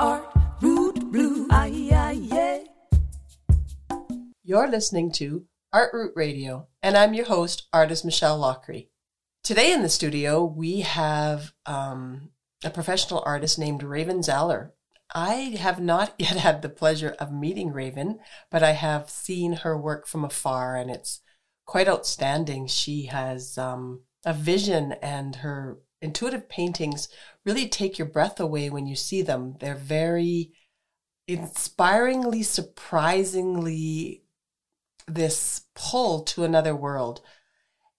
Art Root Blue. You're listening to Art Root Radio, and I'm your host, artist Michelle Loughery. Today in the studio, we have um, a professional artist named Raven Zeller. I have not yet had the pleasure of meeting Raven, but I have seen her work from afar, and it's quite outstanding. She has um, a vision, and her intuitive paintings really take your breath away when you see them. They're very inspiringly, surprisingly, this pull to another world.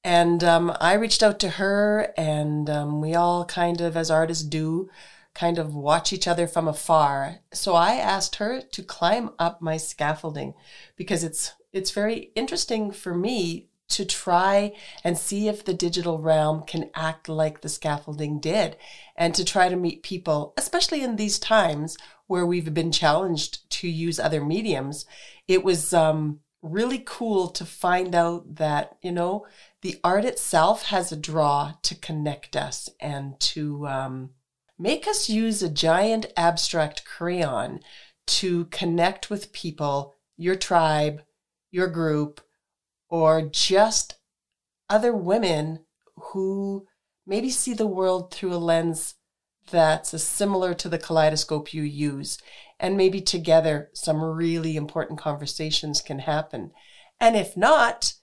And um, I reached out to her, and um, we all kind of, as artists do, kind of watch each other from afar. So I asked her to climb up my scaffolding because it's it's very interesting for me to try and see if the digital realm can act like the scaffolding did and to try to meet people, especially in these times where we've been challenged to use other mediums. It was um, really cool to find out that, you know, the art itself has a draw to connect us and to um, make us use a giant abstract crayon to connect with people, your tribe, your group, or just other women who maybe see the world through a lens that's similar to the kaleidoscope you use. And maybe together some really important conversations can happen. And if not,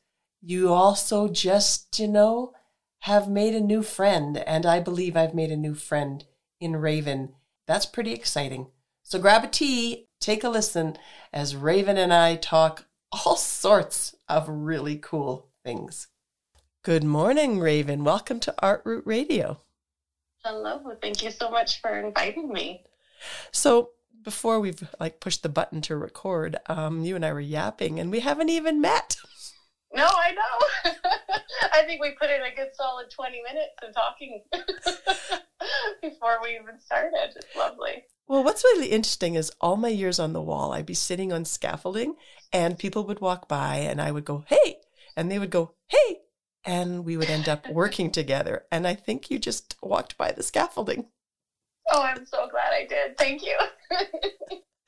you also just, you know, have made a new friend. And I believe I've made a new friend in Raven. That's pretty exciting. So grab a tea, take a listen as Raven and I talk all sorts of really cool things. Good morning, Raven. Welcome to Art Root Radio. Hello. Thank you so much for inviting me. So before we've like pushed the button to record, um, you and I were yapping, and we haven't even met. No, I know. I think we put in a good solid 20 minutes of talking before we even started. It's lovely. Well, what's really interesting is all my years on the wall, I'd be sitting on scaffolding and people would walk by and I would go, hey, and they would go, hey, and we would end up working together. And I think you just walked by the scaffolding. Oh, I'm so glad I did. Thank you.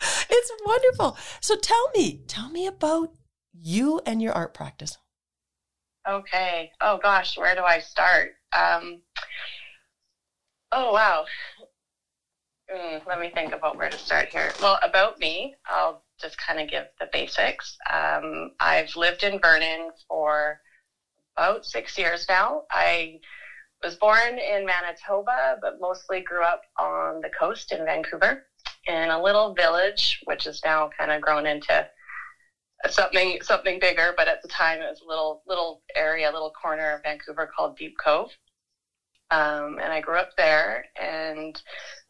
it's wonderful. So tell me, tell me about you and your art practice. Okay. Oh gosh, where do I start? Um, oh wow. Mm, let me think about where to start here. Well, about me, I'll just kind of give the basics. Um, I've lived in Vernon for about six years now. I was born in Manitoba, but mostly grew up on the coast in Vancouver in a little village, which is now kind of grown into something something bigger. But at the time, it was a little little area, little corner of Vancouver called Deep Cove. Um, and I grew up there and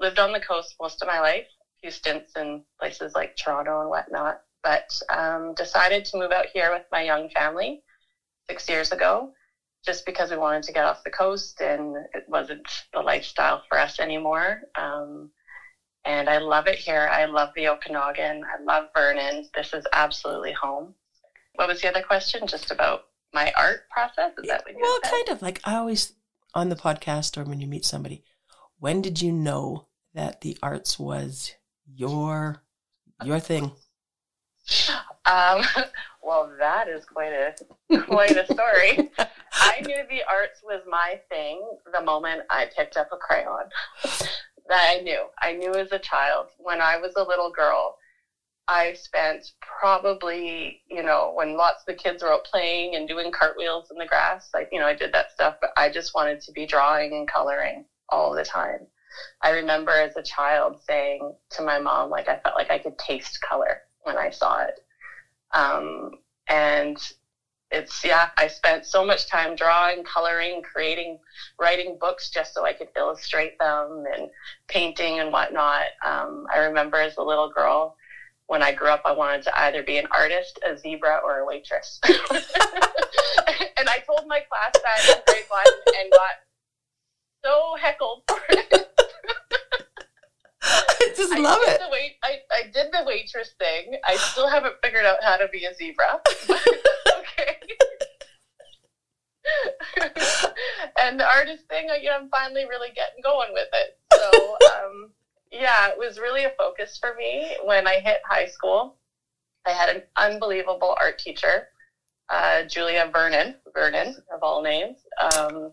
lived on the coast most of my life, a few stints in places like Toronto and whatnot. But um, decided to move out here with my young family six years ago, just because we wanted to get off the coast and it wasn't the lifestyle for us anymore. Um, and I love it here. I love the Okanagan. I love Vernon. This is absolutely home. What was the other question? Just about my art process? Is that what you Well, said? kind of like I always on the podcast or when you meet somebody, when did you know that the arts was your your thing? Um, well, that is quite a quite a story. I knew the arts was my thing the moment I picked up a crayon. that I knew. I knew as a child. When I was a little girl, I spent probably, you know, when lots of the kids were out playing and doing cartwheels in the grass, like, you know, I did that stuff, but I just wanted to be drawing and coloring all the time. I remember as a child saying to my mom, like, I felt like I could taste color when I saw it. Um, and it's, yeah, I spent so much time drawing, coloring, creating, writing books just so I could illustrate them and painting and whatnot. Um, I remember as a little girl, when I grew up, I wanted to either be an artist, a zebra, or a waitress. and I told my class that in grade one and got so heckled for it. I just I love it. Wait, I, I did the waitress thing. I still haven't figured out how to be a zebra. Okay. and the artist thing, you know, I'm finally really getting going with it. So, um, yeah, it was really a focus for me when I hit high school. I had an unbelievable art teacher, uh, Julia Vernon, Vernon of all names. Um,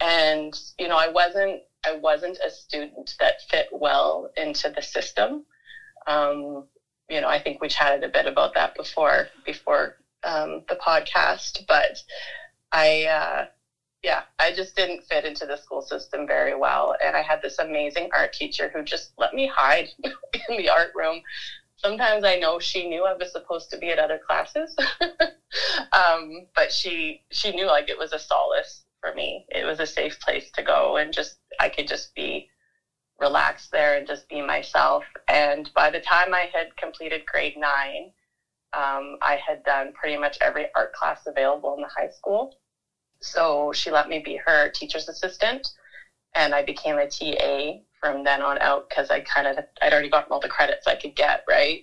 and you know, I wasn't I wasn't a student that fit well into the system. Um, you know, I think we chatted a bit about that before before um, the podcast, but I, uh, yeah, I just didn't fit into the school system very well. And I had this amazing art teacher who just let me hide in the art room. Sometimes I know she knew I was supposed to be at other classes, um, but she she knew like it was a solace for me. It was a safe place to go, and just I could just be relaxed there and just be myself. And by the time I had completed grade nine, um, I had done pretty much every art class available in the high school. So she let me be her teacher's assistant, and I became a TA from then on out because I kind of I'd already gotten all the credits I could get, right?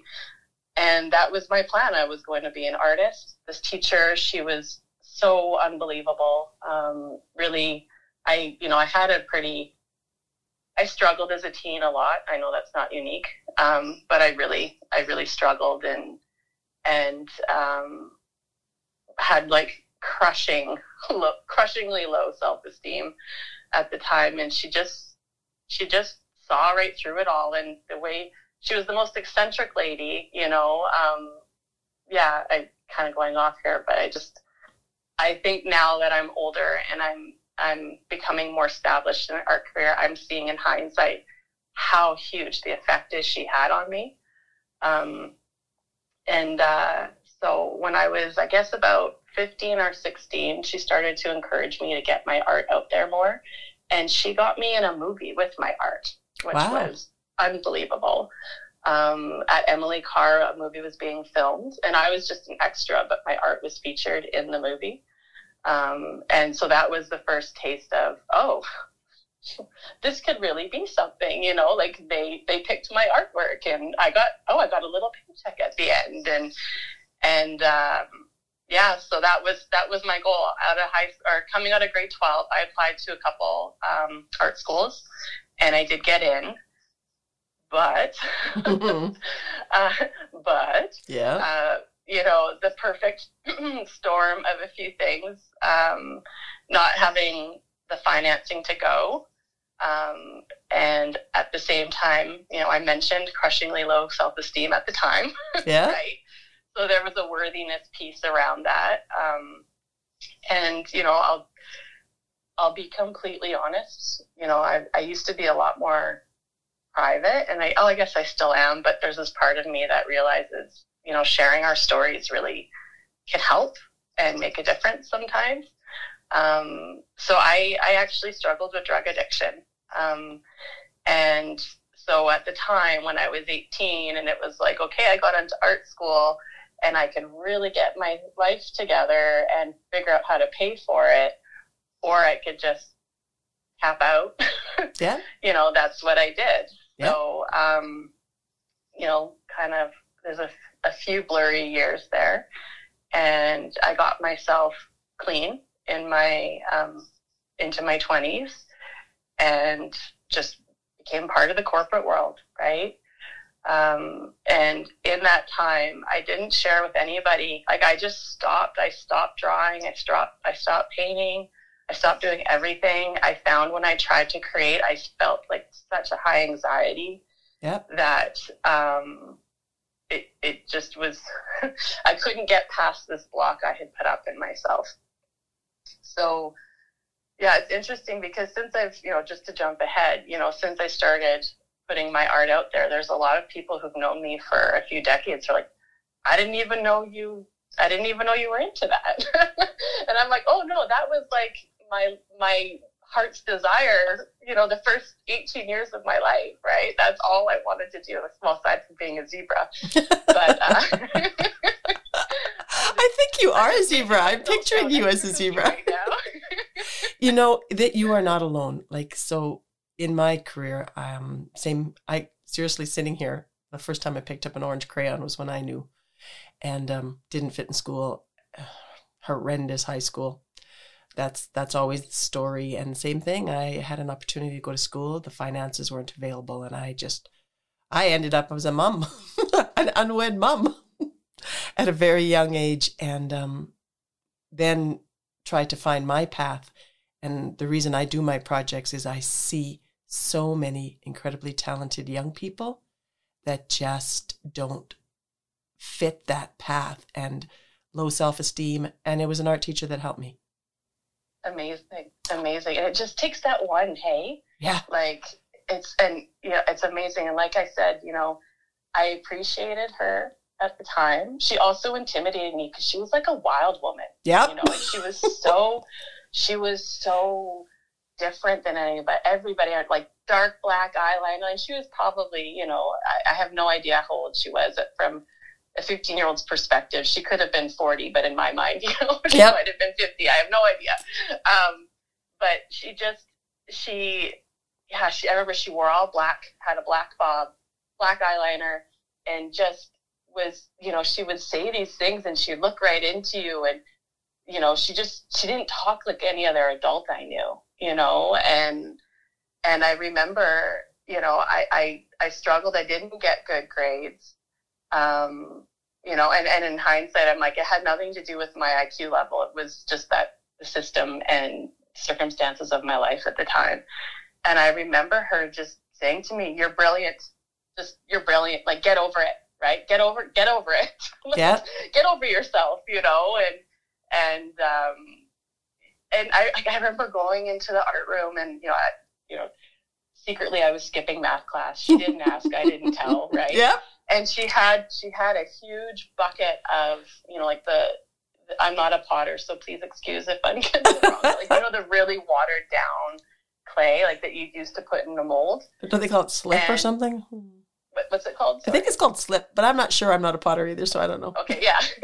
And that was my plan. I was going to be an artist. This teacher, she was so unbelievable. Um, really, I you know I had a pretty I struggled as a teen a lot. I know that's not unique, um, but I really, I really struggled and and um, had like crushing, crushingly low self esteem at the time. And she just, she just saw right through it all. And the way she was the most eccentric lady, you know. Um, yeah, I kind of going off here, but I just, I think now that I'm older and I'm I'm becoming more established in an art career, I'm seeing in hindsight how huge the effect is she had on me. Um, and uh, so when I was, I guess, about 15 or 16, she started to encourage me to get my art out there more. And she got me in a movie with my art, which wow. was unbelievable. Um, at Emily Carr, a movie was being filmed, and I was just an extra, but my art was featured in the movie. Um, and so that was the first taste of, oh, this could really be something, you know, like they, they picked my artwork and I got, oh, I got a little paycheck at the end. And, and, um, yeah, so that was, that was my goal out of high or coming out of grade 12. I applied to a couple, um, art schools and I did get in, but, mm-hmm. uh, but, yeah, uh, you know, the perfect storm of a few things. Um, not having the financing to go. Um, and at the same time, you know, I mentioned crushingly low self esteem at the time. Yeah. right. So there was a worthiness piece around that. Um, and, you know, I'll, I'll be completely honest. You know, I, I used to be a lot more private and I, oh, I guess I still am, but there's this part of me that realizes you know, sharing our stories really can help and make a difference sometimes. Um, so I, I actually struggled with drug addiction. Um, and so at the time when I was 18 and it was like, okay, I got into art school and I can really get my life together and figure out how to pay for it, or I could just tap out. Yeah. you know, that's what I did. Yeah. So, um, you know, kind of there's a a few blurry years there, and I got myself clean in my um, into my twenties, and just became part of the corporate world, right? Um, and in that time, I didn't share with anybody. Like I just stopped. I stopped drawing. I stopped. I stopped painting. I stopped doing everything. I found when I tried to create, I felt like such a high anxiety yep. that um, it, it just was, I couldn't get past this block I had put up in myself. So, yeah, it's interesting because since I've, you know, just to jump ahead, you know, since I started putting my art out there, there's a lot of people who've known me for a few decades. They're like, I didn't even know you. I didn't even know you were into that. and I'm like, oh no, that was like my my heart's desire, you know, the first 18 years of my life, right? That's all I wanted to do, well, aside from being a zebra. but uh, I think you are a zebra. I'm picturing you as a zebra. You know that you are not alone. Like so, in my career, um, same. I seriously sitting here. The first time I picked up an orange crayon was when I knew, and um, didn't fit in school. Horrendous high school that's that's always the story and same thing i had an opportunity to go to school the finances weren't available and i just I ended up as a mum, an unwed mum at a very young age, and um, then tried to find my path. And the reason I do my projects is I see so many incredibly talented young people that just don't fit that path and low self esteem. And it was an art teacher that helped me. Amazing. Amazing. And it just takes that one, hey? Yeah. Like it's and yeah, it's amazing. And like I said, you know, I appreciated her at the time. She also intimidated me because she was like a wild woman. Yeah. You know, like she was so she was so different than anybody everybody had like dark black eyeliner and she was probably, you know, I, I have no idea how old she was from a 15 year old's perspective. She could have been 40, but in my mind, you know, she Yep. might have been 50. I have no idea. Um, but she just, she, yeah, she, I remember she wore all black, had a black bob, black eyeliner, and just was, you know, she would say these things and she'd look right into you. And, you know, she just, she didn't talk like any other adult I knew, you know, and, and I remember, you know, I, I, I struggled. I didn't get good grades. Um, you know, and, and in hindsight, I'm like, it had nothing to do with my IQ level. It was just that the system and circumstances of my life at the time. And I remember her just saying to me, you're brilliant. Just, you're brilliant. Like, get over it, right? Get over, get over it. Yeah. get over yourself, you know? And, and, um, and I, I remember going into the art room and, you know, I, you know, secretly I was skipping math class. She didn't ask, I didn't tell, right? Yeah. and she had she had a huge bucket of you know like the, the- I'm not a potter, so please excuse if I'm getting it wrong. Like you know the really watered down clay like that you used to put in a mold. Don't they call it slip or something? What, what's it called? I think it's called slip, but I'm not sure. I'm not a potter either, so I don't know. Okay, yeah.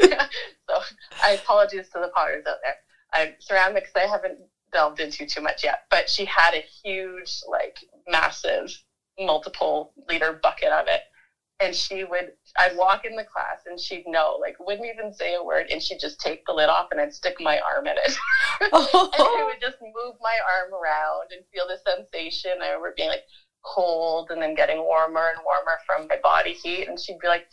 so I apologize to the potters out there. I ceramics I haven't delved into too much yet, but she had a huge, like massive, multiple liter bucket of it. And she would, I'd walk in the class and she'd know, like, wouldn't even say a word, and she'd just take the lid off and I'd stick my arm in it. and I oh. would just move my arm around and feel the sensation. I remember being like cold and then getting warmer and warmer from my body heat. And she'd be like,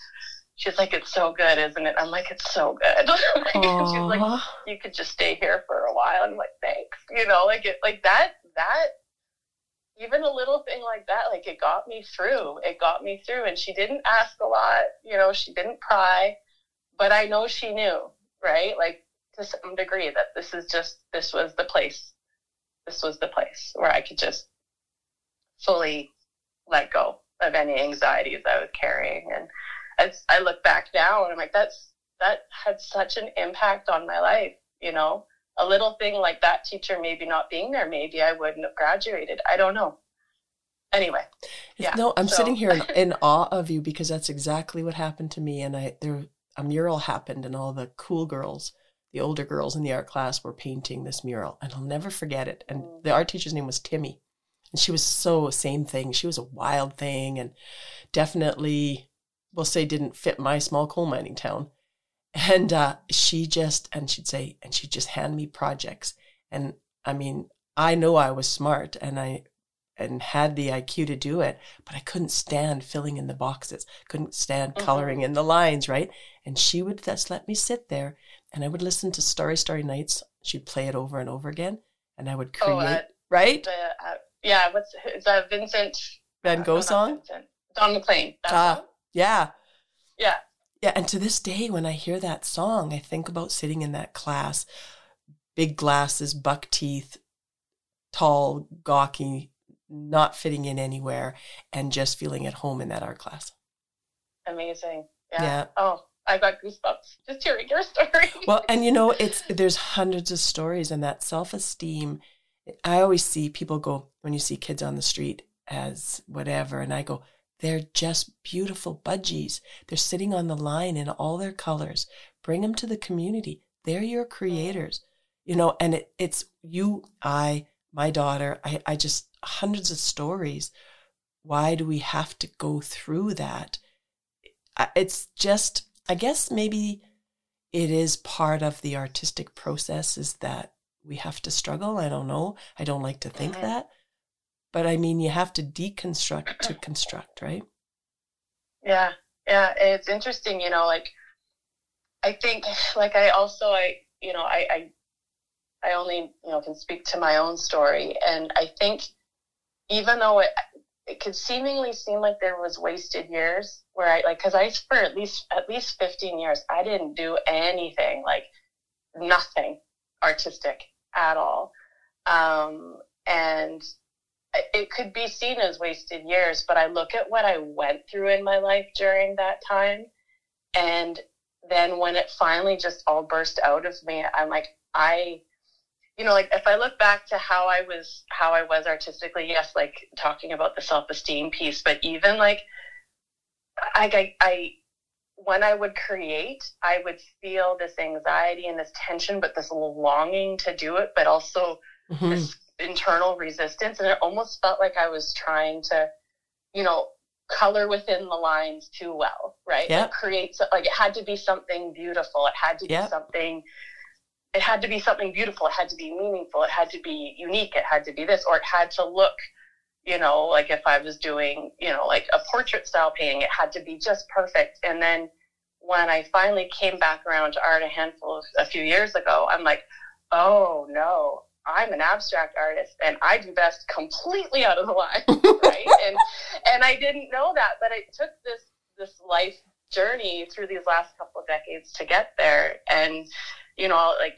she's like, it's so good, isn't it? I'm like, it's so good. Like, she's like, you could just stay here for a while. I'm like, thanks. You know, like it, like that, that, even a little thing like that, like it got me through. It got me through. And she didn't ask a lot, you know, she didn't pry, but I know she knew, right? Like to some degree that this is just, this was the place. This was the place where I could just fully let go of any anxieties I was carrying. And as I look back now and I'm like, that's, that had such an impact on my life, you know? A little thing like that teacher maybe not being there, maybe I wouldn't have graduated. I don't know. Anyway, yeah, no, I'm so- sitting here in, in awe of you because that's exactly what happened to me. And I there a mural happened, and all the cool girls, the older girls in the art class, were painting this mural, and I'll never forget it. And Mm. the art teacher's name was Timmy, and she was so same thing. She was a wild thing, and definitely, we'll say, didn't fit my small coal mining town. And uh, she just, and she'd say, and she'd just hand me projects. And I mean, I know I was smart and I, and had the IQ to do it, but I couldn't stand filling in the boxes, couldn't stand Mhm. coloring in the lines, right? And she would just let me sit there and I would listen to Starry Starry Nights. She'd play it over and over again and I would create, Oh, uh, right? the, uh, yeah, what's, a Vincent Van uh, Gogh song? Vincent. Don McLean. That Ah. song? Yeah. Yeah. Yeah, and to this day, when I hear that song, I think about sitting in that class, big glasses, buck teeth, tall, gawky, not fitting in anywhere, and just feeling at home in that art class. Amazing. Yeah. Yeah. Oh, I got goosebumps just hearing your story. Well, and you know, it's there's hundreds of stories, and that self esteem. I always see people go when you see kids on the street as whatever, and I go, they're just beautiful budgies. They're sitting on the line in all their colors. Bring them to the community. They're your creators, you know. And it, it's you, I, my daughter. I, I just hundreds of stories. Why do we have to go through that? It's just, I guess maybe it is part of the artistic process is that we have to struggle. I don't know. I don't like to think Mhm. that. But I mean, you have to deconstruct to construct, right? Yeah, yeah. It's interesting, you know, like I think like I also I you know, I I, I only, you know, can speak to my own story. And I think even though it it could seemingly seem like there was wasted years where I like because I for at least at least 15 years I didn't do anything like nothing artistic at all um, and it could be seen as wasted years but I look at what I went through in my life during that time and then when it finally just all burst out of me I'm like I you know, like if I look back to how I was, how I was artistically, yes, like talking about the self esteem piece, but even like, I, I, I, when I would create, I would feel this anxiety and this tension, but this longing to do it, but also mm-hmm. this internal resistance. And it almost felt like I was trying to, you know, color within the lines too well, right? Yeah. Like create, like it had to be something beautiful. It had to be something it had to be something beautiful. It had to be meaningful. It had to be unique. It had to be this, or it had to look, you know, like if I was doing, you know, like a portrait style painting, it had to be just perfect. And then when I finally came back around to art a handful of a few years ago, I'm like, oh no, I'm an abstract artist and I do best completely out of the line, right? and and I didn't know that, but it took this this life journey through these last couple of decades to get there. And you know, like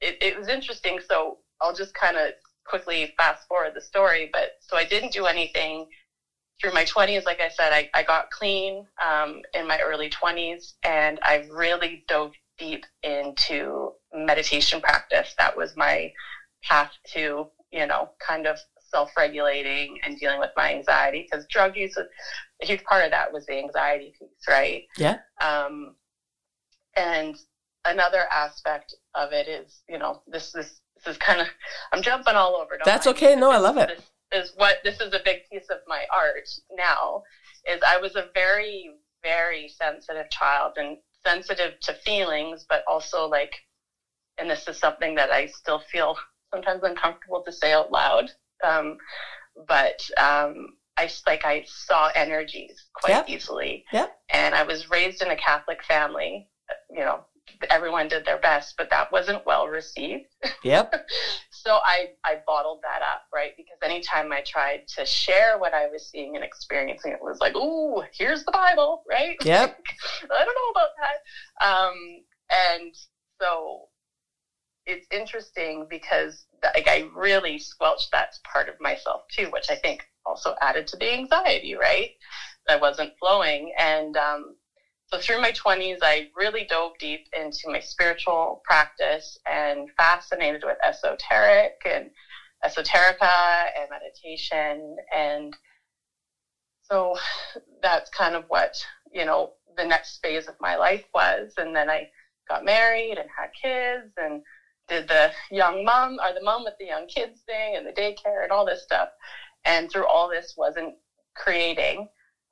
it, it was interesting. So I'll just kind of quickly fast forward the story. But so I didn't do anything through my 20s. Like I said, I, I got clean um, in my early 20s and I really dove deep into meditation practice. That was my path to, you know, kind of self regulating and dealing with my anxiety because drug use, a huge part of that was the anxiety piece, right? Yeah. Um, and another aspect of it is, you know, this this this is kind of I'm jumping all over. That's okay. No, I love it. This is what this is a big piece of my art now. Is I was a very very sensitive child and sensitive to feelings, but also like, and this is something that I still feel sometimes uncomfortable to say out loud. Um, but um, I like I saw energies quite yep. easily. Yep. And I was raised in a Catholic family. You know, everyone did their best, but that wasn't well received. Yep. so I, I bottled that up, right? Because anytime I tried to share what I was seeing and experiencing, it was like, "Ooh, here's the Bible," right? Yep. I don't know about that. Um, and so it's interesting because like I really squelched that part of myself too, which I think also added to the anxiety, right? I wasn't flowing, and um, so through my 20s, I really dove deep into my spiritual practice and fascinated with esoteric and esoterica and meditation. And so that's kind of what, you know, the next phase of my life was. And then I got married and had kids and did the young mom or the mom with the young kids thing and the daycare and all this stuff. And through all this wasn't creating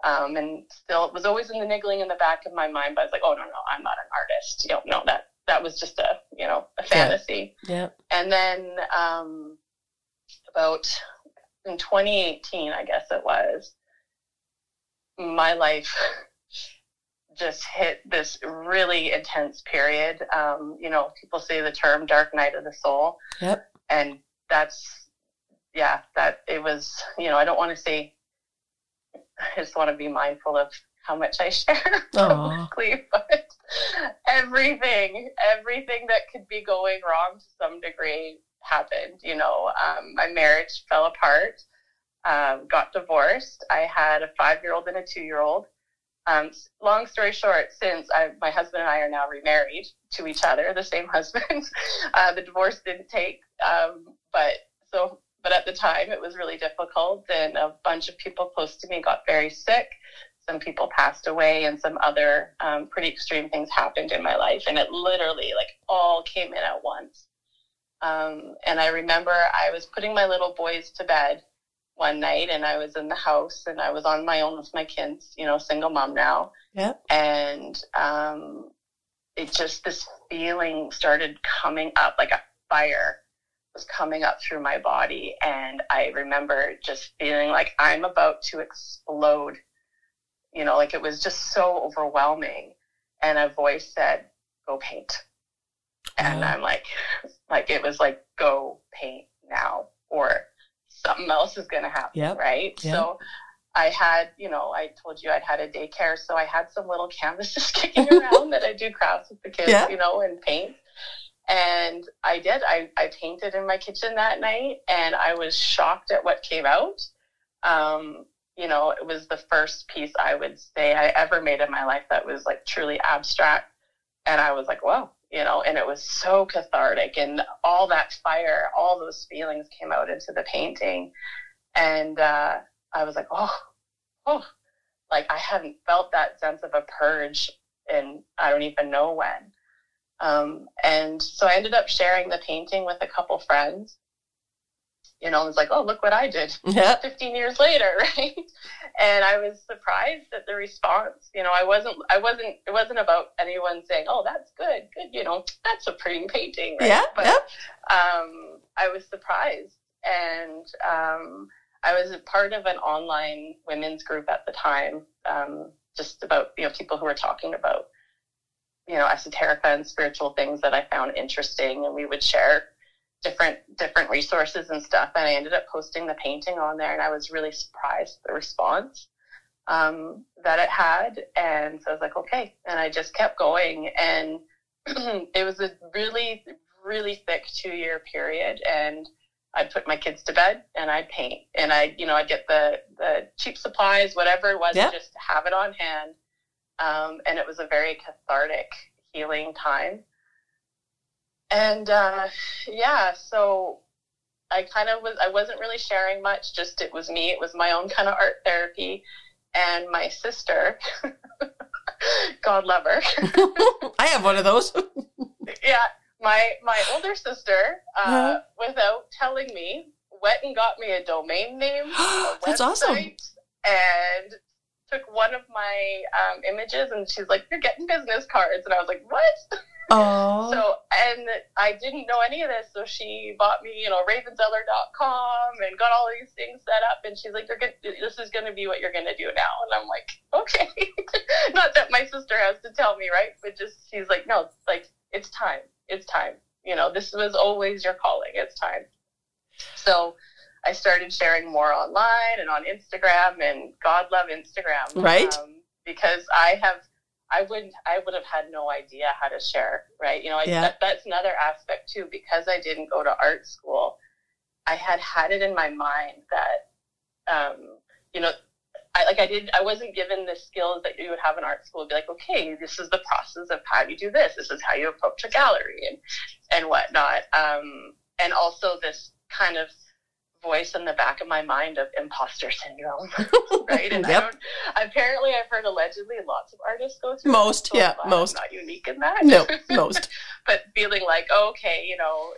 um, and still, it was always in the niggling in the back of my mind, but I was like, oh, no, no, I'm not an artist. You don't know that. That was just a, you know, a fantasy. Yeah. yeah. And then um, about in 2018, I guess it was, my life just hit this really intense period. Um, you know, people say the term dark night of the soul. Yep. And that's, yeah, that it was, you know, I don't want to say I just want to be mindful of how much I share publicly, but everything, everything that could be going wrong to some degree happened. You know, um, my marriage fell apart, um, got divorced. I had a five year old and a two year old. Um, long story short, since I, my husband and I are now remarried to each other, the same husband, uh, the divorce didn't take. Um, but so but at the time it was really difficult and a bunch of people close to me got very sick. Some people passed away and some other um, pretty extreme things happened in my life and it literally like all came in at once. Um, and i remember i was putting my little boys to bed one night and i was in the house and i was on my own with my kids you know single mom now. Yeah and um, it just this feeling started coming up like a fire was coming up through my body. And I remember just feeling like I'm about to explode you know, like it was just so overwhelming. And a voice said, "Go paint," and Wow. I'm like, like it was like, "Go paint now," or something else is going to happen, Yep. right? Yep. So. I had, you know, I told you I'd had a daycare, so I had some little canvases kicking around that I do crafts with the kids, Yeah. you know, and paint. And I did. I, I painted in my kitchen that night and I was shocked at what came out. Um, you know, it was the first piece I would say I ever made in my life that was like truly abstract. And I was like, wow, you know, and it was so cathartic and all that fire, all those feelings came out into the painting. And uh, I was like, oh, oh, like I hadn't felt that sense of a purge in I don't even know when. Um, and so I ended up sharing the painting with a couple friends. You know, I was like, oh, look what I did Yeah. 15 years later, right? And I was surprised at the response. You know, I wasn't, I wasn't, it wasn't about anyone saying, oh, that's good, good, you know, that's a pretty painting, right? Yeah. But yeah. um, I was surprised. And um, I was a part of an online women's group at the time, um, just about, you know, people who were talking about, you know, esoterica and spiritual things that I found interesting. And we would share different different resources and stuff. And I ended up posting the painting on there and I was really surprised at the response um, that it had. And so I was like, okay. And I just kept going. And it was a really, really thick two year period. And I'd put my kids to bed and I'd paint and I'd, you know, I'd get the, the cheap supplies, whatever it was, Yeah. just to have it on hand. Um, and it was a very cathartic healing time. And, uh, yeah, so I kind of was, I wasn't really sharing much, just it was me. It was my own kind of art therapy. And my sister, God love her, I have one of those. yeah, my my older sister, uh, Uh-huh. without telling me, went and got me a domain name, a That's awesome. and took one of my um, images, and she's like, "You're getting business cards," and I was like, "What?" Oh. So, and I didn't know any of this, so she bought me, you know, ravenzeller.com and got all these things set up. And she's like, "You're good. This is going to be what you're going to do now." And I'm like, "Okay." Not that my sister has to tell me, right? But just she's like, "No, it's like it's time. It's time. You know, this was always your calling. It's time." So. I started sharing more online and on Instagram, and God love Instagram, Right. Um, because I have I wouldn't I would have had no idea how to share, right? You know, I, Yeah. that, that's another aspect too because I didn't go to art school. I had had it in my mind that um, you know, I like I did I wasn't given the skills that you would have in art school. Be like, okay, this is the process of how you do this. This is how you approach a gallery and and whatnot. Um, and also this kind of voice in the back of my mind of imposter syndrome, right? And I Yep. don't, apparently, I've heard allegedly lots of artists go through. Most, it, so yeah, glad I'm most. not unique in that. No, most. but feeling like, okay, you know,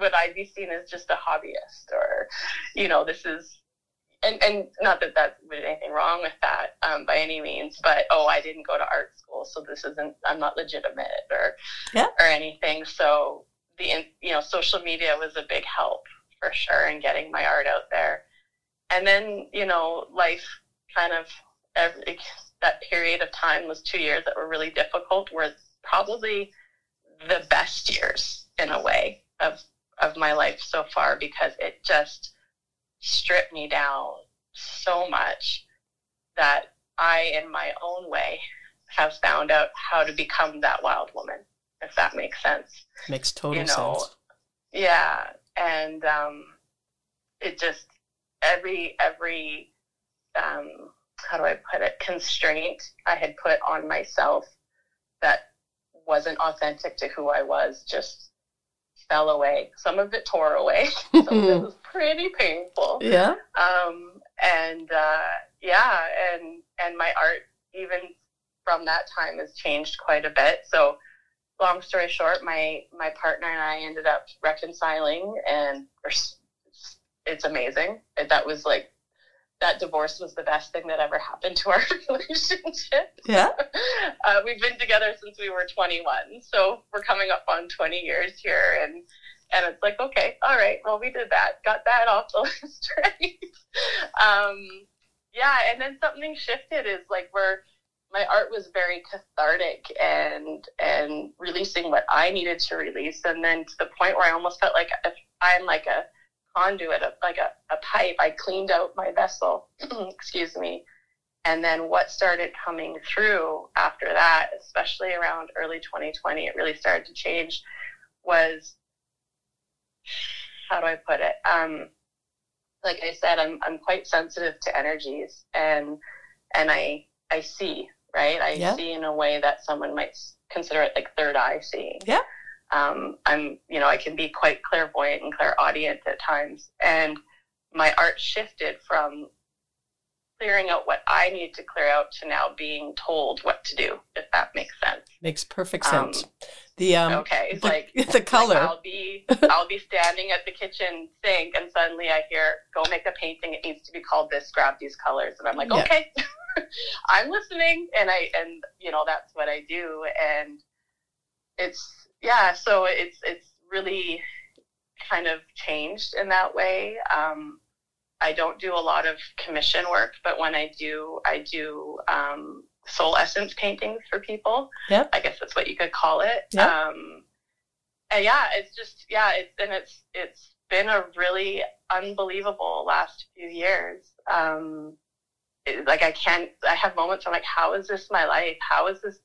would I be seen as just a hobbyist, or, you know, this is, and and not that that that's anything wrong with that um, by any means, but oh, I didn't go to art school, so this isn't, I'm not legitimate, or Yeah. or anything. So the in- you know social media was a big help for sure and getting my art out there, and then you know life kind of every that period of time was two years that were really difficult. Were probably the best years in a way of of my life so far because it just stripped me down so much that I, in my own way, have found out how to become that wild woman, if that makes sense. Makes total You know, sense. Yeah, and um, it just every every um, how do I put it constraint I had put on myself that wasn't authentic to who I was just fell away. Some of it tore away. Some of it was pretty painful. Yeah. Um, and uh, yeah, and and my art even from that time has changed quite a bit. So long story short, my my partner and I ended up reconciling, and it's amazing. That was like that divorce was the best thing that ever happened to our relationship. Yeah. Uh, we've been together since we were 21, so we're coming up on 20 years here, and and it's like, okay, all right, well, we did that, got that off the list, right? Um, yeah, and then something shifted. Is like where my art was very cathartic and and releasing what I needed to release, and then to the point where I almost felt like if I'm like a conduit, like a, a pipe. I cleaned out my vessel. excuse me. And then what started coming through after that, especially around early 2020, it really started to change. Was how do I put it? Um, like I said, I'm I'm quite sensitive to energies, and and I I see right. I Yeah. see in a way that someone might consider it like third eye seeing. Yeah. Um, I'm you know I can be quite clairvoyant and clairaudient at times, and my art shifted from clearing out what I need to clear out to now being told what to do. If that makes sense. Makes perfect Um, sense. the um, okay, it's the, like the color. like I'll be I'll be standing at the kitchen sink and suddenly I hear go make a painting. It needs to be called this. Grab these colors, and I'm like, Yeah. okay, I'm listening, and I and you know that's what I do, and it's yeah. So it's it's really kind of changed in that way. Um, I don't do a lot of commission work, but when I do, I do um, soul essence paintings for people. Yeah, I guess that's what you could call it. Yep. Um, and yeah, it's just yeah, it's and it's it's been a really unbelievable last few years. Um, like I can't. I have moments. I'm like, how is this my life? How is this?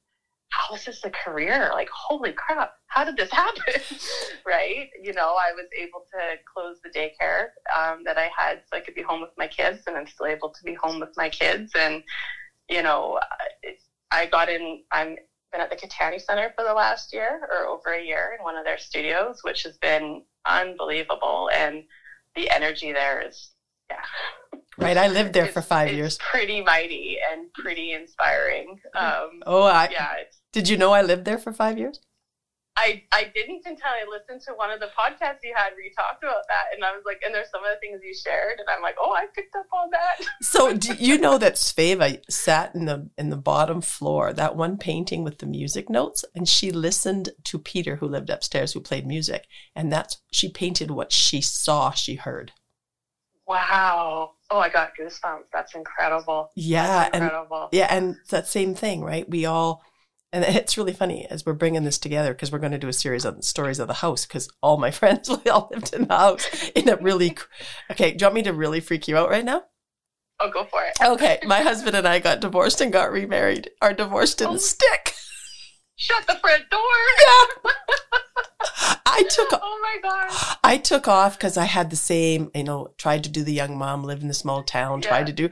How is this a career? Like, holy crap! How did this happen? right? You know, I was able to close the daycare um, that I had, so I could be home with my kids, and I'm still able to be home with my kids. And you know, I got in. I'm been at the Caetani Center for the last year or over a year in one of their studios, which has been unbelievable. And the energy there is, yeah. Right, I lived there for five it's years. Pretty mighty and pretty inspiring. Um, Oh, I yeah, did you know I lived there for five years? I, I didn't until I listened to one of the podcasts you had where you talked about that. And I was like, and there's some of the things you shared. And I'm like, oh, I picked up on that. So do you know that Sveva sat in the in the bottom floor, that one painting with the music notes, and she listened to Peter, who lived upstairs, who played music, and that's she painted what she saw, she heard. Wow. Oh, I got goosebumps. That's incredible. Yeah, That's and yeah, and that same thing, right? We all, and it's really funny as we're bringing this together because we're going to do a series of stories of the house because all my friends we all lived in the house in a really. Okay, do you want me to really freak you out right now? Oh, go for it. Okay, my husband and I got divorced and got remarried. Our divorce didn't Oh. stick. Shut the front door. I took Oh my gosh. I took off because I had the same, you know, tried to do the young mom, live in the small town, Yeah. tried to do.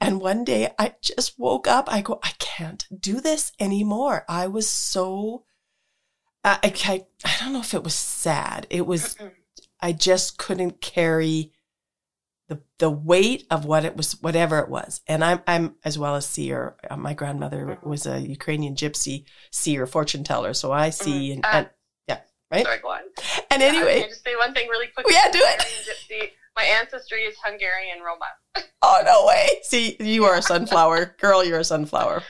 And one day I just woke up. I go, I can't do this anymore. I was so, I, I, I don't know if it was sad. It was, I just couldn't carry the the weight of what it was, whatever it was. And I'm I'm as well as seer. Uh, My grandmother was a Ukrainian gypsy seer, fortune teller. So I see and, Ah. and right? Sorry, go on. and Can anyway, I just say one thing really quick? Yeah, do it. Gypsy. My ancestry is Hungarian Roma. Oh no way! See, you are a sunflower, girl. You're a sunflower.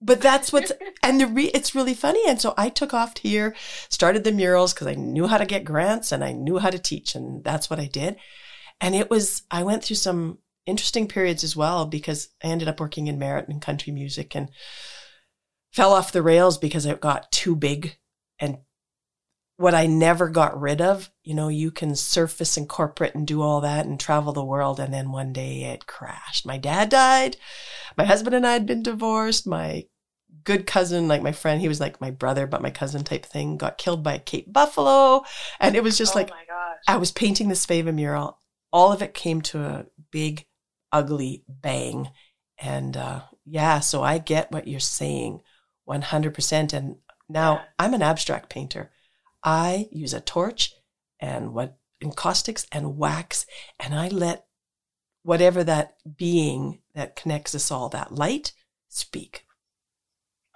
But that's what's and the re, it's really funny. And so I took off here, started the murals because I knew how to get grants and I knew how to teach, and that's what I did. And it was I went through some interesting periods as well because I ended up working in merit and country music and fell off the rails because it got too big and what I never got rid of, you know, you can surface and corporate and do all that and travel the world. And then one day it crashed. My dad died. My husband and I had been divorced. My good cousin, like my friend, he was like my brother, but my cousin type thing, got killed by a Cape Buffalo. And it was just oh like, my gosh. I was painting this Sveva mural. All of it came to a big, ugly bang. And uh, yeah, so I get what you're saying 100%. And now Yeah. I'm an abstract painter. I use a torch and what encaustics and wax, and I let whatever that being that connects us all, that light, speak.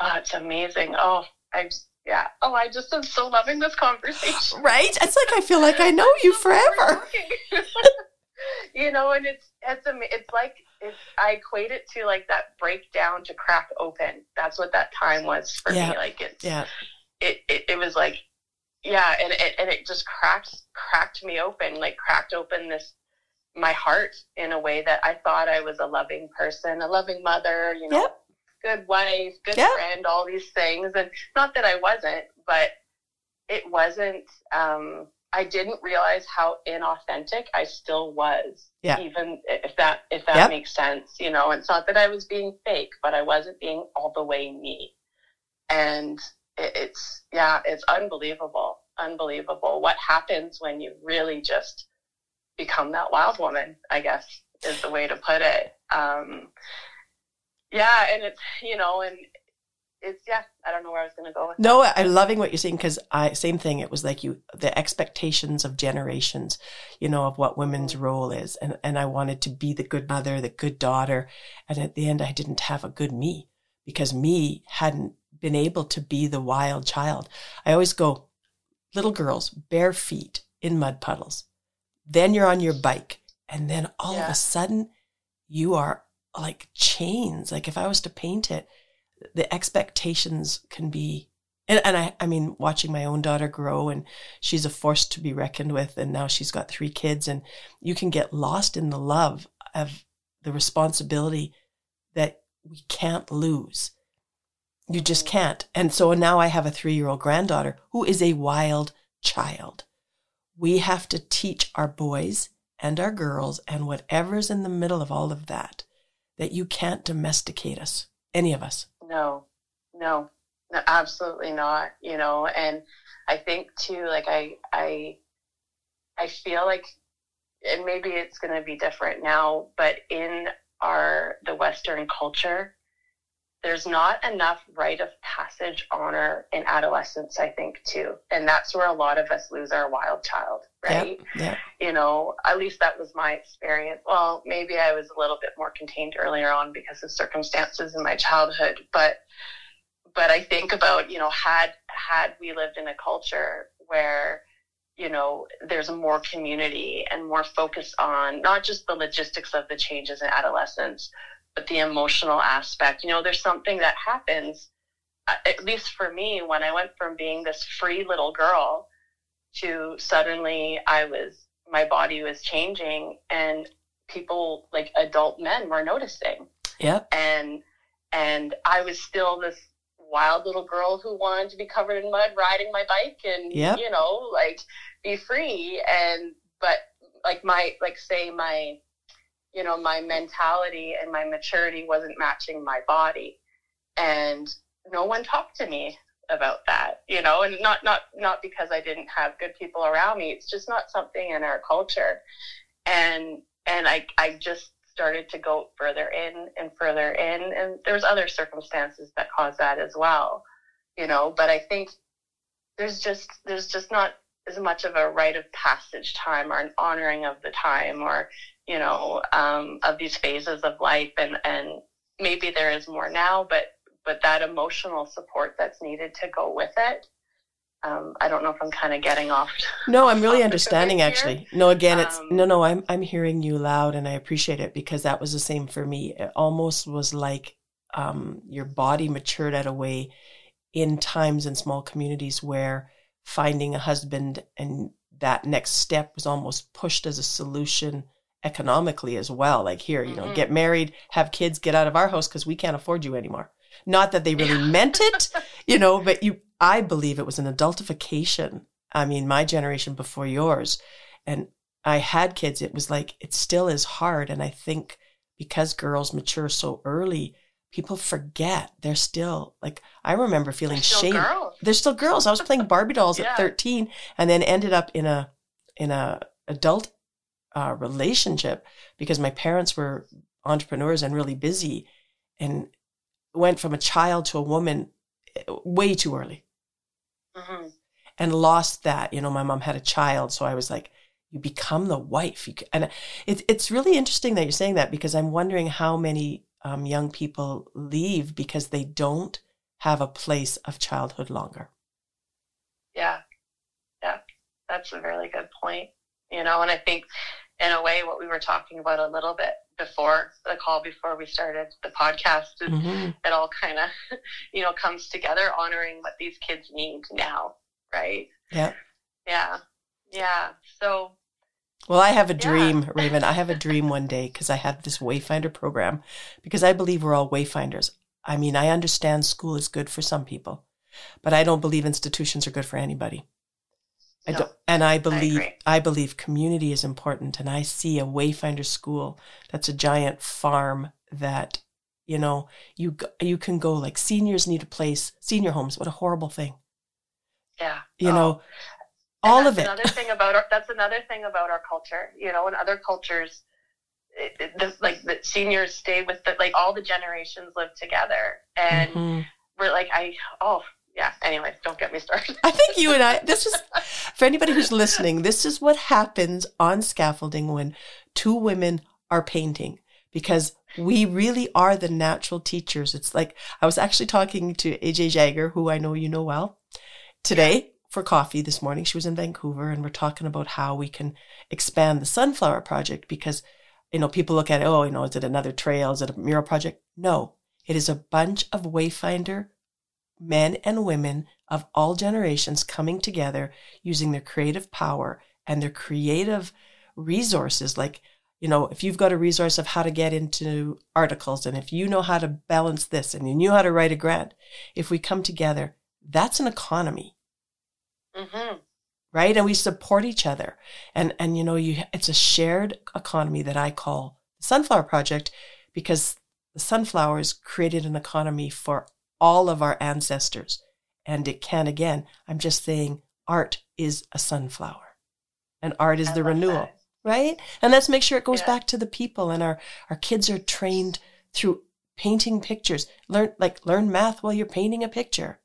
Oh, it's amazing. Oh, I yeah. Oh, I just am so loving this conversation. Right? It's like I feel like I know you forever. you know, and it's it's it's like it's I equate it to like that breakdown to crack open. That's what that time was for Yeah. me. Like it's Yeah. it, it it was like yeah, and it and it just cracked cracked me open, like cracked open this my heart in a way that I thought I was a loving person, a loving mother, you know, Yep. good wife, good Yep. friend, all these things. And not that I wasn't, but it wasn't, um, I didn't realize how inauthentic I still was. Yeah. Even if that, if that Yep. makes sense, you know, it's not that I was being fake, but I wasn't being all the way me. And it, it's, yeah, it's unbelievable, unbelievable what happens when you really just become that wild woman, I guess is the way to put it. Um, yeah, and it's you know, and it's yeah, I don't know where I was going to go with. No, I'm loving what you're saying because I same thing. It was like you the expectations of generations, you know, of what women's role is, and and I wanted to be the good mother, the good daughter, and at the end, I didn't have a good me because me hadn't been able to be the wild child. I always go, little girls, bare feet in mud puddles, then you're on your bike, and then all of a sudden, you are like chains. Like if I was to paint it the expectations can be and, and I, I mean watching my own daughter grow and she's a force to be reckoned with and now she's got three kids and you can get lost in the love of the responsibility that we can't lose you just can't. And so now i have a three-year-old granddaughter who is a wild child. We have to teach our boys and our girls and whatever's in the middle of all of that that you can't domesticate us any of us. No, no, no, absolutely not. You know, and I think too, like I, I, I feel like, and maybe it's going to be different now, but in our the Western culture, there's not enough rite of passage honor in adolescence. I think too, and that's where a lot of us lose our wild child, right? yeah you know, at least that was my experience. Well, maybe I was a little bit more contained earlier on because of circumstances in my childhood, but but I think about, you know, had had we lived in a culture where you know, there's more community and more focus on not just the logistics of the changes in adolescence, but the emotional aspect. You know, there's something that happens, uh, at least for me, when I went from being this free little girl to suddenly I was, my body was changing and people like adult men were noticing. Yep. And, and I was still this wild little girl who wanted to be covered in mud riding my bike and, Yep. you know, like be free. And, but like my, like say my, you know, my mentality and my maturity wasn't matching my body. And no one talked to me about that, you know, and not not not because I didn't have good people around me. It's just not something in our culture. And and I I just started to go further in and further in and there's other circumstances that cause that as well, you know, but I think there's just there's just not as much of a rite of passage time or an honoring of the time or you know um, of these phases of life and and maybe there is more now but but that emotional support that's needed to go with it um, i don't know if i'm kind of getting off No, I'm really understanding actually. No, again, it's Um, no, no, I'm I'm hearing you loud and I appreciate it because that was the same for me. It almost was like um your body matured at a way in times in small communities where finding a husband and that next step was almost pushed as a solution economically as well. Like here, you know, Mhm. get married, have kids, get out of our house because we can't afford you anymore. Not that they really meant it, you know, but you I believe it was an adultification. I mean, my generation before yours. And I had kids, it was like it still is hard. And I think because girls mature so early, people forget they're still like I remember feeling They're shame. girls. They're still girls. I was playing Barbie dolls Yeah. at 13 and then ended up in a in a adult uh, relationship because my parents were entrepreneurs and really busy and went from a child to a woman eh, way too early Mhm. and lost that. You know, my mom had a child, so I was like, you become the wife. You, and it, it's really interesting that you're saying that because I'm wondering how many um, young people leave because they don't have a place of childhood longer. Yeah. Yeah. That's a really good point. You know, and I think in a way what we were talking about a little bit before the call before we started the podcast is Mhm. it all kind of you know comes together honoring what these kids need now, right? Yeah. Yeah. Yeah. So Well, I have a Yeah. dream, Raven. I have a dream one day because I have this Wayfinder program because I believe we're all Wayfinders. I mean, I understand school is good for some people, but I don't believe institutions are good for anybody. I No, and I believe agree. I, believe community is important. And I see a Wayfinder school that's a giant farm that you know you you can go like seniors need a place. Senior homes, what a horrible thing. Yeah. You Oh. know, And all of it. Another thing about our, that's another thing about our culture. You know, in other cultures, it, it, this, like the seniors stay with the like all the generations live together, and Mhm. we're like, I oh yeah. Anyways, don't get me started. I think you and I, this is, for anybody who's listening, this is what happens on scaffolding when two women are painting because we really are the natural teachers. It's like, I was actually talking to AJ Jagger, who I know you know well, today for coffee this morning. She was in Vancouver and we're talking about how we can expand the Sunflower Project because, you know, people look at it, oh, you know, is it another trail? Is it a mural project? No, it is a bunch of Wayfinder men and women of all generations coming together using their creative power and their creative resources. Like you know if you've got a resource of how to get into articles and if you know how to balance this and you knew how to write a grant if we come together that's an economy. Hmm right? And we support each other. And and you know you it's a shared economy that i call the sunflower project because the sunflowers created an economy for all of our ancestors. And it can again i'm just saying art is a sunflower. And art is I the renewal that. right? And let's make sure it goes Yeah. back to the people and our our kids are trained through painting pictures. Learn like learn math while you're painting a picture.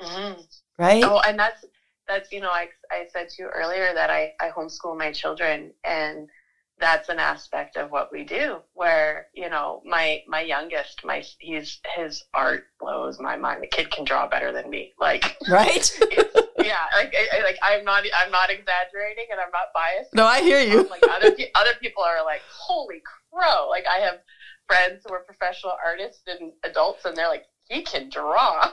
Hmm right? Oh, and that's that's you know I I said to you earlier that I I homeschool my children and that's an aspect of what we do where you know my my youngest my he's his art blows my mind. The kid can draw better than me. Like right? Yeah like I, I- like I'm not I'm not exaggerating and I'm not biased. No i hear you. Like other other people are like holy crow. Like I have friends who are professional artists and adults and they're like he can draw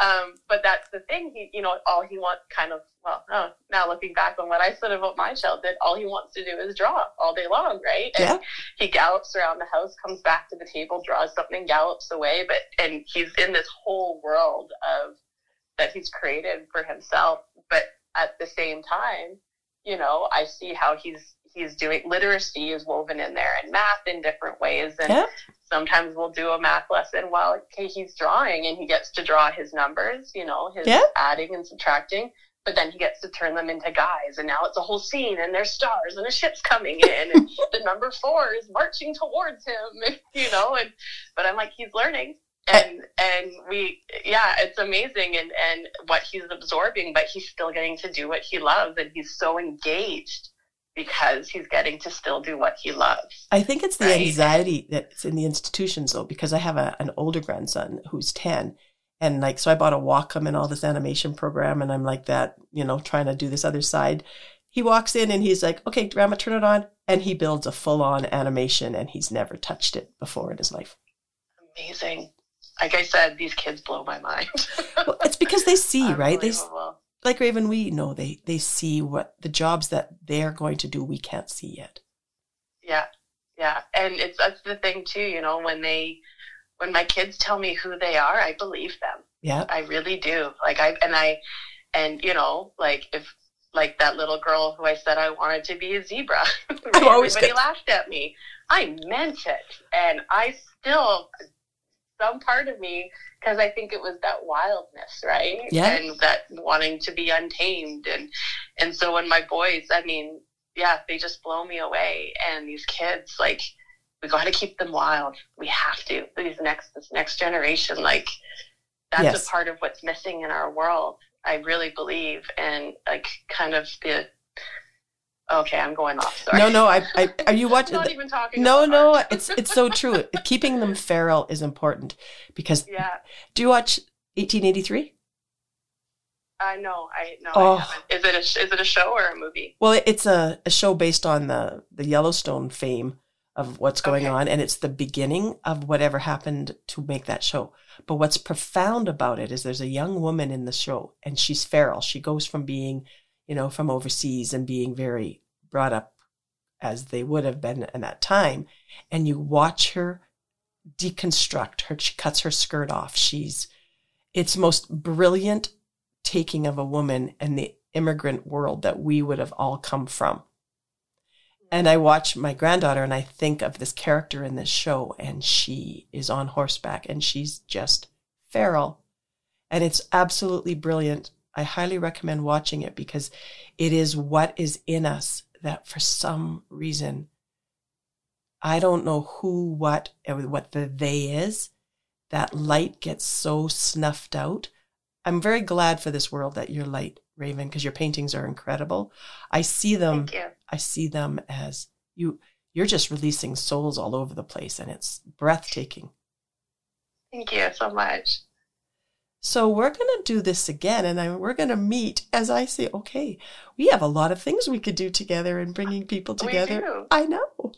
um, but that's the thing he you know all he wants kind of well oh, now looking back on what I said about my child did all he wants to do is draw all day long right and Yeah. he gallops around the house comes back to the table draws something gallops away but and he's in this whole world of that he's created for himself but at the same time you know i see how he's he's doing literacy is woven in there and math in different ways and Yeah. sometimes we'll do a math lesson while okay, he's drawing and he gets to draw his numbers you know his Yeah. adding and subtracting but then he gets to turn them into guys and now it's a whole scene and there's stars and a ship's coming in and the number four is marching towards him you know and but i'm like he's learning and and we yeah it's amazing and and what he's absorbing but he's still getting to do what he loves and he's so engaged because he's getting to still do what he loves I think it's the Right. anxiety that's in the institutions though, because I have a, an older grandson who's 10. And like, so I bought a Wacom and all this animation program and I'm like that, you know, trying to do this other side. He walks in and he's like, okay, grandma, turn it on. And he builds a full on animation and he's never touched it before in his life. amazing like i said these kids blow my mind Well, it's because they see, right? They. like Raven, we know they, they see what the jobs that they're going to do, we can't see yet. Yeah, yeah, and it's that's the thing too. You know, when they, when my kids tell me who they are, I believe them. Yeah. I really do. Like I and I, and you know, like if like that little girl who I said I wanted to be a zebra, always everybody good. laughed at me. I meant it, and I still some part of me because I think it was that wildness, right? Yeah. And that wanting to be untamed, and and so when my boys, I mean, yeah, they just blow me away. And these kids, like, we got to keep them wild. We have to. These next, this next generation, like, that's Yes. a part of what's missing in our world. I really believe, and like, kind of the. Okay, I'm going off. Sorry. No, no, I, I, are you watching? not even talking. No, no, it's it's so true. Keeping them feral is important because yeah. do you watch 1883? I know. I no. Oh. I. Is it a is it a show or a movie? Well, it's a, a show based on the the Yellowstone fame of what's going Okay. on, and it's the beginning of whatever happened to make that show. But what's profound about it is there's a young woman in the show, and she's feral. She goes from being, you know, from overseas and being very brought up as they would have been in that time, and you watch her deconstruct her. She cuts her skirt off. She's it's most brilliant taking of a woman and the immigrant world that we would have all come from. And I watch my granddaughter and I think of this character in this show, and she is on horseback and she's just feral. And it's absolutely brilliant. I highly recommend watching it because it is what is in us that for some reason, I don't know who, what, what the they is, that light gets so snuffed out. I'm very glad for this world that you're light, Raven, because your paintings are incredible. I see them. I see them as you. You're just releasing souls all over the place, and it's breathtaking. Thank you so much. So we're going to do this again, and I, we're going to meet as I say, okay, we have a lot of things we could do together in bringing people together. I know.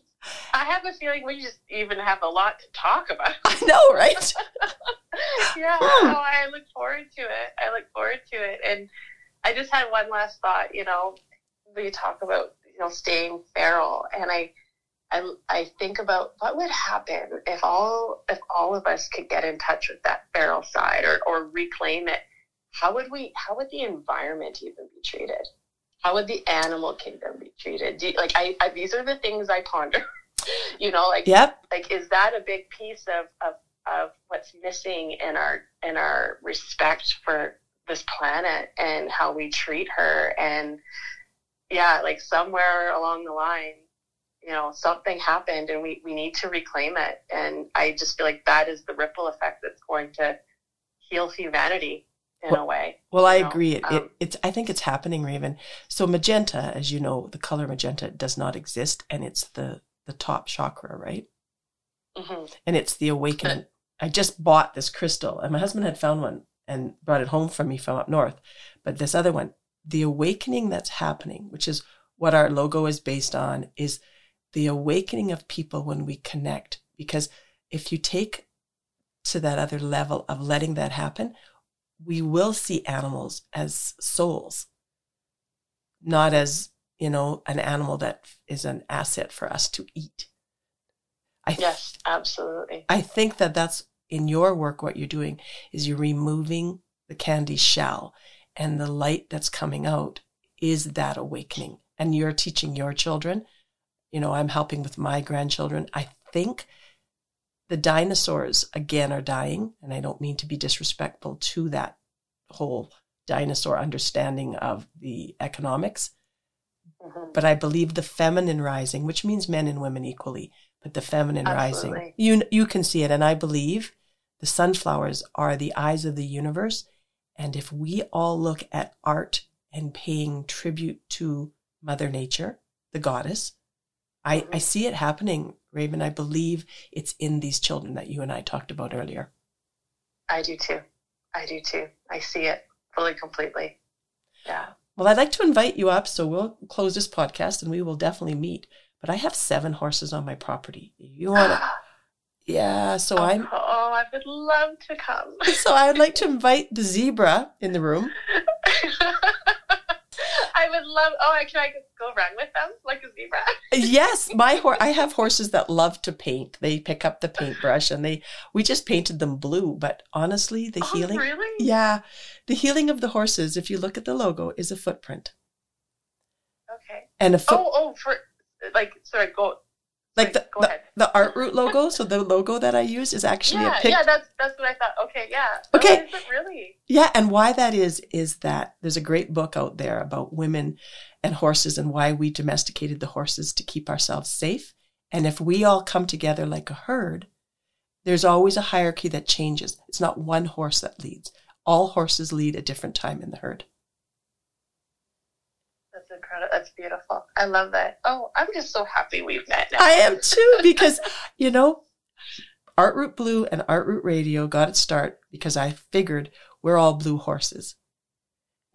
I have a feeling we just even have a lot to talk about. I know, right? yeah. Oh, I look forward to it. I look forward to it. And I just had one last thought. You know, we talk about you know staying feral, and I, I, I think about what would happen if all if all of us could get in touch with that feral side or or reclaim it. How would we? How would the environment even be treated? how would the animal kingdom be treated? You, like I, I, these are the things I ponder. you know, like yep. like is that a big piece of, of of what's missing in our in our respect for this planet and how we treat her and yeah, like somewhere along the line, you know, something happened and we, we need to reclaim it. And I just feel like that is the ripple effect that's going to heal humanity in well, a way. Well, I know? agree. It, um, it, it's I think it's happening, Raven. So magenta, as you know, the color magenta does not exist, and it's the the top chakra, right? Mm-hmm. And it's the awakening. I just bought this crystal, and my husband had found one and brought it home for me from up north. But this other one, the awakening that's happening, which is what our logo is based on, is the awakening of people when we connect. Because if you take to that other level of letting that happen, we will see animals as souls, not as, you know, an animal that is an asset for us to eat. I th- yes, absolutely. I think that that's in your work, what you're doing is you're removing the candy shell and the light that's coming out is that awakening. And you're teaching your children. You know, I'm helping with my grandchildren. I think the dinosaurs again are dying and i don't mean to be disrespectful to that whole dinosaur understanding of the economics mm-hmm. but i believe the feminine rising which means men and women equally but the feminine Absolutely. rising you you can see it and i believe the sunflowers are the eyes of the universe and if we all look at art and paying tribute to mother nature the goddess I, I see it happening, Raven. I believe it's in these children that you and I talked about earlier. I do too. I do too. I see it fully, completely. Yeah. Well, I'd like to invite you up. So we'll close this podcast and we will definitely meet. But I have seven horses on my property. You want to? yeah. So oh, I'm. Oh, I would love to come. so I would like to invite the zebra in the room. I would love. Oh, can I go run with them like a zebra? yes, my horse. I have horses that love to paint. They pick up the paintbrush and they. We just painted them blue, but honestly, the oh, healing. Really? Yeah, the healing of the horses. If you look at the logo, is a footprint. Okay. And a foot. Oh, oh, for like sorry, go like the, the, the, art root logo so the logo that i use is actually yeah, a picture yeah that's that's what i thought. Okay yeah. Oh, okay. oh, really? Yeah and why that is is that there's a great book out there about women and horses and why we domesticated the horses to keep ourselves safe. And if we all come together like a herd there's always a hierarchy that changes. It's not one horse that leads. All horses lead a different time in the herd. That's beautiful. I love that. Oh, I'm just so happy we've met now. I am too, because, you know, Art Root Blue and Art Root Radio got its start because I figured we're all blue horses.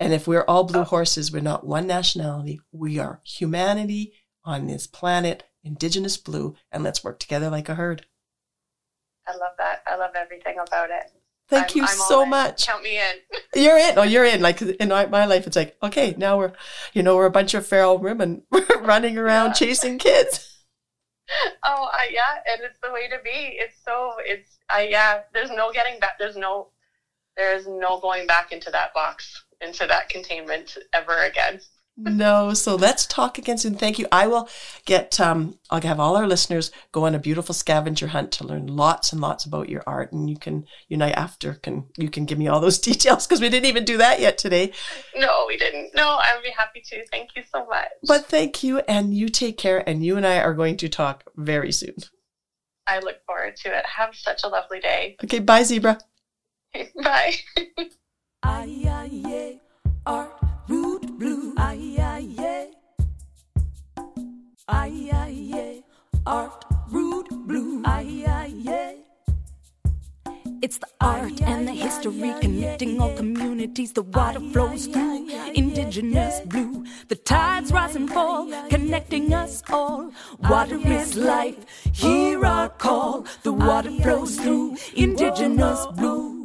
And if we're all blue oh. horses, we're not one nationality. We are humanity on this planet, indigenous blue, and let's work together like a herd. I love that. I love everything about it. Thank I'm- you I'm so much. Count me in. You're in. Oh, you're in. Like in my, life, it's like, okay, now we're, you know, we're a bunch of feral women running around Yeah. chasing kids. Oh, I, yeah, and it's the way to be. It's so it's I yeah. There's no getting back. There's no there's no going back into that box into that containment ever again. No, so let's talk again soon. Thank you. I will get. Um, I'll have all our listeners go on a beautiful scavenger hunt to learn lots and lots about your art, and you can, you and after can you can give me all those details because we didn't even do that yet today. No, we didn't. No, I'd be happy to. Thank you so much. But thank you, and you take care, and you and I are going to talk very soon. I look forward to it. Have such a lovely day. Okay, bye, zebra. Bye. Aye, aye, yeah. Art, root, blue. Aye, aye, yeah. Aye, aye, yeah. Art, root, blue. Aye, aye, yeah. It's the art and the history connecting all communities. The water flows through indigenous blue. The tides rise and fall, connecting us all. Water is life. Hear our call. The water flows through indigenous blue.